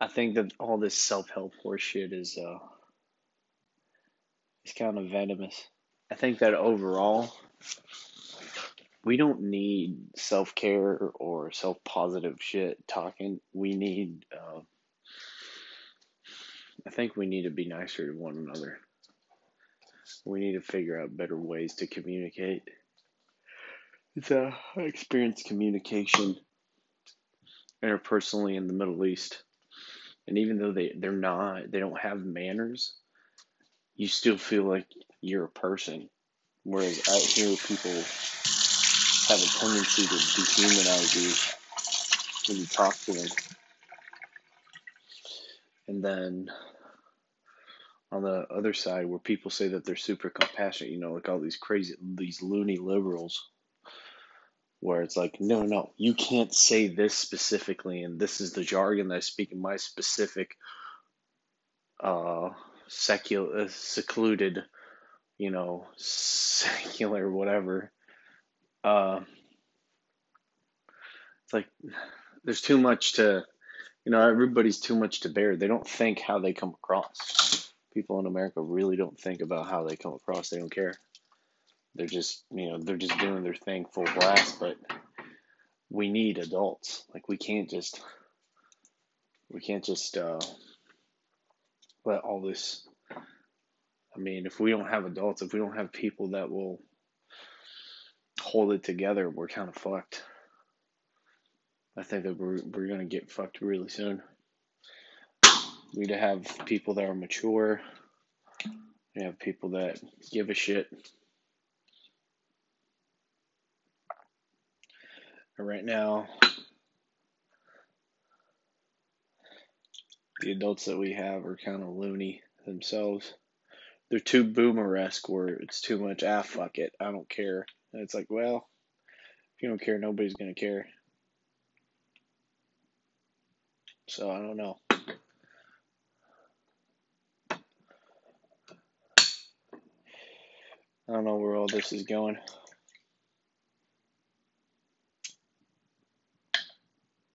I think that all this self help horseshit is uh is kind of venomous. I think that overall we don't need self care or self positive shit talking. We need uh, I think we need to be nicer to one another. We need to figure out better ways to communicate. It's a I experienced communication interpersonally in the Middle East. And even though they, they're not they don't have manners, you still feel like you're a person. Whereas out here people have a tendency to dehumanize you when you talk to them. And then on the other side where people say that they're super compassionate, you know, like all these crazy, these loony liberals, where it's like, no, no, you can't say this specifically, and this is the jargon that I speak in my specific, uh, secular, uh, secluded, you know, secular whatever. Uh, it's like there's too much to, you know, everybody's too much to bear. They don't think how they come across people in America really don't think about how they come across. They don't care. They're just, you know, they're just doing their thing full blast. But we need adults. Like we can't just, we can't just uh, let all this. I mean, if we don't have adults, if we don't have people that will hold it together, we're kind of fucked. I think that we're we're gonna get fucked really soon. We need to have people that are mature. We have people that give a shit. Right now, the adults that we have are kind of loony themselves. They're too boomer-esque where it's too much, ah, fuck it, I don't care. And it's like, well, if you don't care, nobody's going to care. So I don't know. I don't know where all this is going.